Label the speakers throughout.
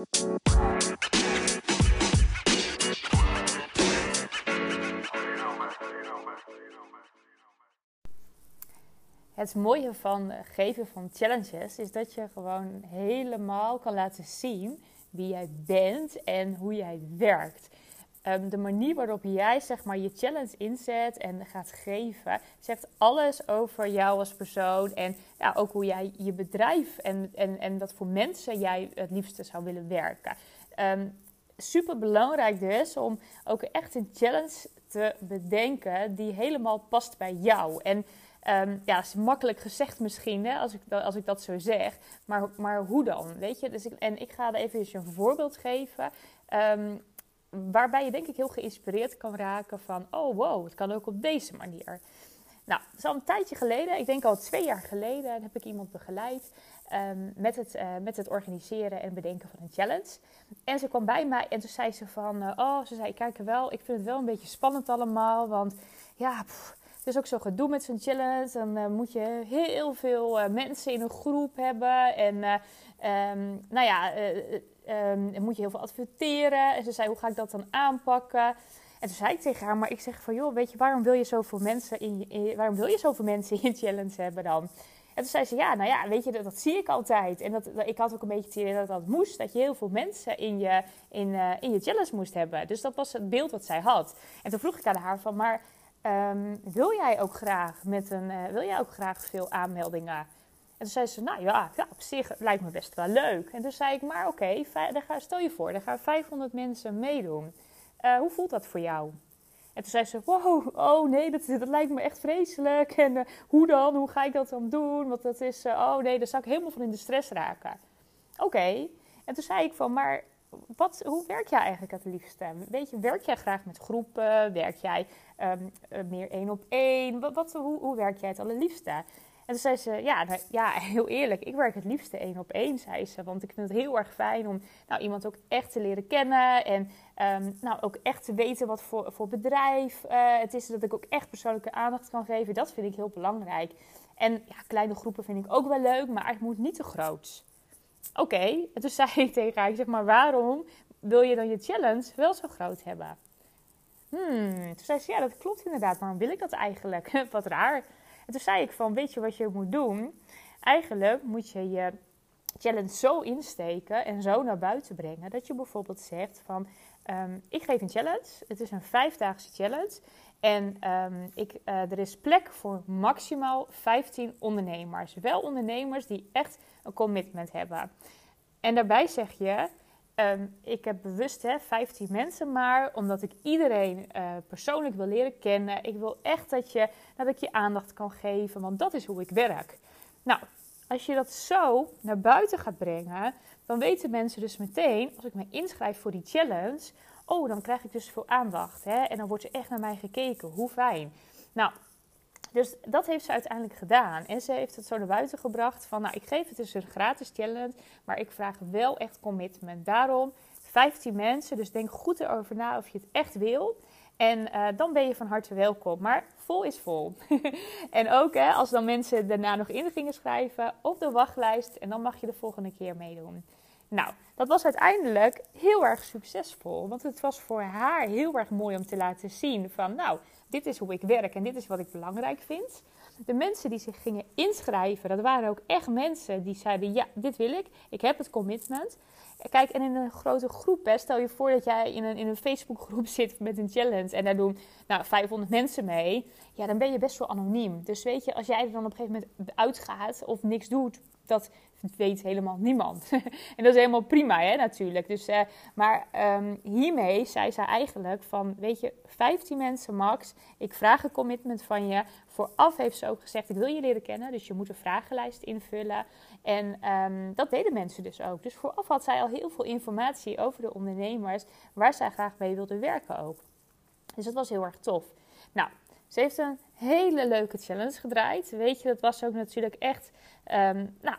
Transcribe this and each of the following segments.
Speaker 1: Het mooie van geven van challenges is dat je gewoon helemaal kan laten zien wie jij bent en hoe jij werkt. Ehm, de manier waarop jij zeg maar, je challenge inzet en gaat geven, zegt alles over jou als persoon. En ja, ook hoe jij je bedrijf en, en, en wat voor mensen jij het liefste zou willen werken. Um, super belangrijk dus om ook echt een challenge te bedenken die helemaal past bij jou. En Um, ja, is makkelijk gezegd misschien, hè, als, ik als ik dat zo zeg. Maar, maar hoe dan? Weet je? Dus ik, en ik ga er even een voorbeeld geven. Waarbij je denk ik heel geïnspireerd kan raken van... oh wow, het kan ook op deze manier. Nou, al een tijdje geleden, ik denk al twee jaar geleden... heb ik iemand begeleid um, met, het, uh, met het organiseren en bedenken van een challenge. En ze kwam bij mij en toen zei ze van... Uh, oh, ze zei, kijk wel, ik vind het wel een beetje spannend allemaal... want ja, het is ook zo gedoe met zo'n challenge. Dan uh, moet je heel veel mensen in een groep hebben. En um, nou ja, um, moet je heel veel adverteren. En ze zei, hoe ga ik dat dan aanpakken? En toen zei ik tegen haar, maar ik zeg van, joh, weet je, waarom wil je zoveel mensen in je, waarom wil je zoveel mensen in je challenge hebben dan? En toen zei ze, ja, nou ja, weet je, dat, zie ik altijd. En dat, ik had ook een beetje het idee dat dat moest, dat je heel veel mensen in je, in, uh, in je challenge moest hebben. Dus dat was het beeld wat zij had. En toen vroeg ik aan haar van, maar um, wil jij ook graag met een, uh, wil jij ook graag veel aanmeldingen? En toen zei ze, nou ja, ja, op zich lijkt me best wel leuk. En toen zei ik, maar oké, okay, stel je voor, er gaan 500 mensen meedoen. Uh, hoe voelt dat voor jou? En toen zei ze, wow, oh nee, dat, dat lijkt me echt vreselijk. En uh, hoe dan? Hoe ga ik dat dan doen? Want dat is, uh, oh nee, daar zou ik helemaal van in de stress raken. Oké. En toen zei ik van, maar wat, hoe werk jij eigenlijk het liefste? Weet je, werk jij graag met groepen? Werk jij um, meer één op één? Wat, wat, hoe, hoe werk jij het allerliefste? En toen zei ze, ja, nou, ja, heel eerlijk, ik werk het liefste één op één, zei ze. Want ik vind het heel erg fijn om nou, iemand ook echt te leren kennen. En um, nou, ook echt te weten wat voor, voor bedrijf uh, het is. Dat ik ook echt persoonlijke aandacht kan geven. Dat vind ik heel belangrijk. En ja, kleine groepen vind ik ook wel leuk, maar het moet niet te groot. Oké, okay. en toen zei ik tegen haar, ik zeg maar, waarom wil je dan je challenge wel zo groot hebben? Hmm, toen zei ze, ja, dat klopt inderdaad. Waarom wil ik dat eigenlijk? Wat raar. En toen zei ik van, weet je wat je moet doen? Eigenlijk moet je je challenge zo insteken en zo naar buiten brengen... dat je bijvoorbeeld zegt van, um, ik geef een challenge. Het is een vijfdaagse challenge. En um, ik, uh, er is plek voor maximaal 15 ondernemers. Wel ondernemers die echt een commitment hebben. En daarbij zeg je, um, ik heb bewust hè, 15 mensen maar, omdat ik iedereen uh, persoonlijk wil leren kennen. Ik wil echt dat, je, dat ik je aandacht kan geven, want dat is hoe ik werk. Nou, als je dat zo naar buiten gaat brengen, dan weten mensen dus meteen, als ik me inschrijf voor die challenge, oh, dan krijg ik dus veel aandacht. Hè? En dan wordt er echt naar mij gekeken. Hoe fijn. Nou, dus dat heeft ze uiteindelijk gedaan. En ze heeft het zo naar buiten gebracht van, nou, ik geef het dus een gratis challenge, maar ik vraag wel echt commitment. Daarom 15 mensen, dus denk goed erover na of je het echt wil. En uh, dan ben je van harte welkom. Maar vol is vol. en ook hè, als dan mensen daarna nog in gingen schrijven op de wachtlijst. En dan mag je de volgende keer meedoen. Nou, dat was uiteindelijk heel erg succesvol. Want het was voor haar heel erg mooi om te laten zien van, nou, dit is hoe ik werk en dit is wat ik belangrijk vind. De mensen die zich gingen inschrijven, dat waren ook echt mensen die zeiden, ja, dit wil ik. Ik heb het commitment. Kijk, en in een grote groep, stel je voor dat jij in een, in een Facebookgroep zit met een challenge en daar doen nou, 500 mensen mee. Ja, dan ben je best wel anoniem. Dus weet je, als jij er dan op een gegeven moment uitgaat of niks doet, dat weet helemaal niemand. en dat is helemaal prima, hè, natuurlijk. Dus, uh, maar um, hiermee zei ze eigenlijk van, weet je, 15 mensen max. Ik vraag een commitment van je. Vooraf heeft ze ook gezegd, ik wil je leren kennen. Dus je moet een vragenlijst invullen. En um, dat deden mensen dus ook. Dus vooraf had zij al heel veel informatie over de ondernemers... waar zij graag mee wilde werken ook. Dus dat was heel erg tof. Nou, ze heeft een hele leuke challenge gedraaid. Weet je, dat was ook natuurlijk echt... Um, nou,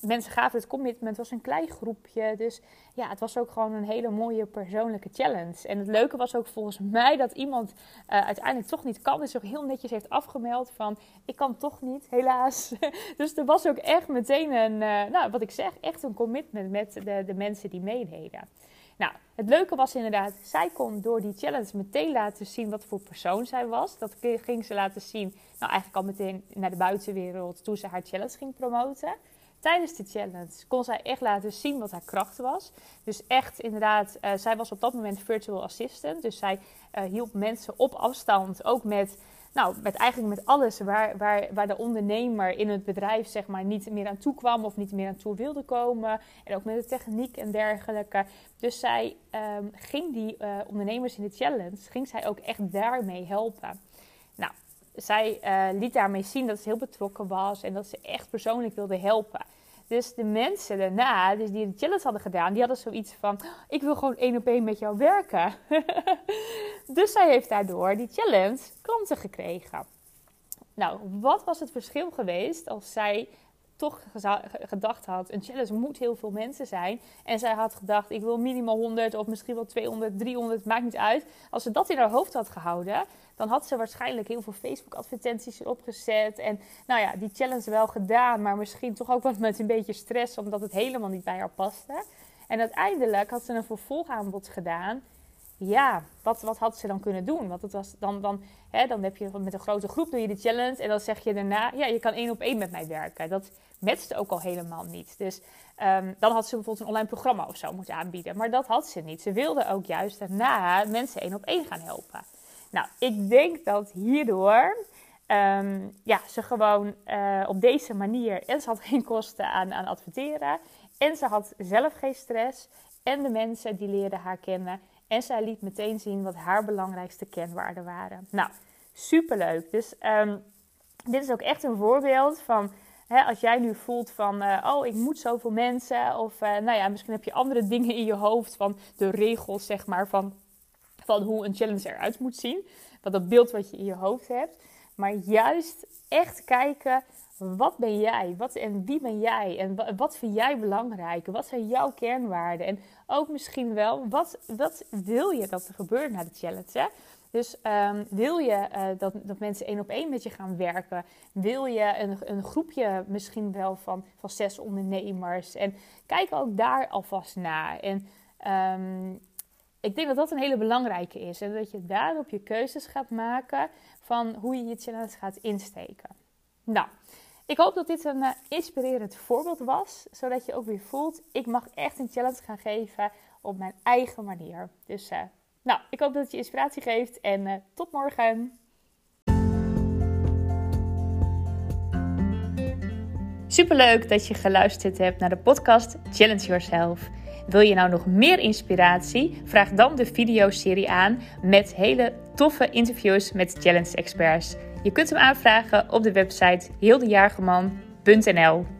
Speaker 1: mensen gaven het commitment, het was een klein groepje. Dus ja, het was ook gewoon een hele mooie persoonlijke challenge. En het leuke was ook volgens mij dat iemand uh, uiteindelijk toch niet kan. Dus ook heel netjes heeft afgemeld van, ik kan toch niet, helaas. dus er was ook echt meteen een, uh, nou wat ik zeg, echt een commitment met de, de mensen die meededen. Nou, het leuke was inderdaad, zij kon door die challenge meteen laten zien wat voor persoon zij was. Dat ging ze laten zien, nou eigenlijk al meteen naar de buitenwereld toen ze haar challenge ging promoten. Tijdens de challenge kon zij echt laten zien wat haar kracht was. Dus echt inderdaad, uh, zij was op dat moment virtual assistant. Dus zij uh, hielp mensen op afstand, ook met nou, met eigenlijk met alles waar, waar, waar de ondernemer in het bedrijf zeg maar, niet meer aan toe kwam of niet meer aan toe wilde komen. En ook met de techniek en dergelijke. Dus zij um, ging die uh, ondernemers in de challenge, ging zij ook echt daarmee helpen. Nou, zij uh, liet daarmee zien dat ze heel betrokken was en dat ze echt persoonlijk wilde helpen. Dus de mensen daarna, dus die de challenge hadden gedaan, die hadden zoiets van: Ik wil gewoon één op één met jou werken. dus zij heeft daardoor die challenge klanten gekregen. Nou, wat was het verschil geweest als zij toch gedacht had: een challenge moet heel veel mensen zijn. En zij had gedacht: ik wil minimaal 100 of misschien wel 200, 300, maakt niet uit. Als ze dat in haar hoofd had gehouden, dan had ze waarschijnlijk heel veel Facebook-advertenties erop gezet. En nou ja, die challenge wel gedaan, maar misschien toch ook wat met een beetje stress, omdat het helemaal niet bij haar paste. En uiteindelijk had ze een vervolgaanbod gedaan. Ja, wat, wat had ze dan kunnen doen? Want het was dan, dan, hè, dan heb je met een grote groep doe je de challenge en dan zeg je daarna, ja, je kan één op één met mij werken. Dat matchte ook al helemaal niet. Dus um, dan had ze bijvoorbeeld een online programma of zo moeten aanbieden. Maar dat had ze niet. Ze wilde ook juist daarna mensen één op één gaan helpen. Nou, ik denk dat hierdoor um, ja, ze gewoon uh, op deze manier. En ze had geen kosten aan, aan adverteren. En ze had zelf geen stress. En de mensen die leerden haar kennen. En zij liet meteen zien wat haar belangrijkste kenwaarden waren. Nou, superleuk. Dus um, dit is ook echt een voorbeeld van. Hè, als jij nu voelt van, uh, oh, ik moet zoveel mensen. Of uh, nou ja, misschien heb je andere dingen in je hoofd van de regels, zeg maar, van van hoe een challenge eruit moet zien. Wat dat beeld wat je in je hoofd hebt. Maar juist echt kijken, wat ben jij? Wat, en wie ben jij? En wat, vind jij belangrijk? Wat zijn jouw kernwaarden? En ook misschien wel, wat, wat wil je dat er gebeurt na de challenge? Dus um, wil je uh, dat, dat mensen één op één met je gaan werken? Wil je een, een groepje misschien wel van, van zes ondernemers? En kijk ook daar alvast naar. En um, ik denk dat dat een hele belangrijke is. En dat je daarop je keuzes gaat maken van hoe je je challenge gaat insteken. Nou, ik hoop dat dit een uh, inspirerend voorbeeld was. Zodat je ook weer voelt, ik mag echt een challenge gaan geven op mijn eigen manier. Dus uh, nou, ik hoop dat het je inspiratie geeft en uh, tot morgen. Superleuk dat je geluisterd hebt naar de podcast Challenge Yourself. Wil je nou nog meer inspiratie? Vraag dan de videoserie aan met hele toffe interviews met challenge experts. Je kunt hem aanvragen op de website heeldejaargeman.nl.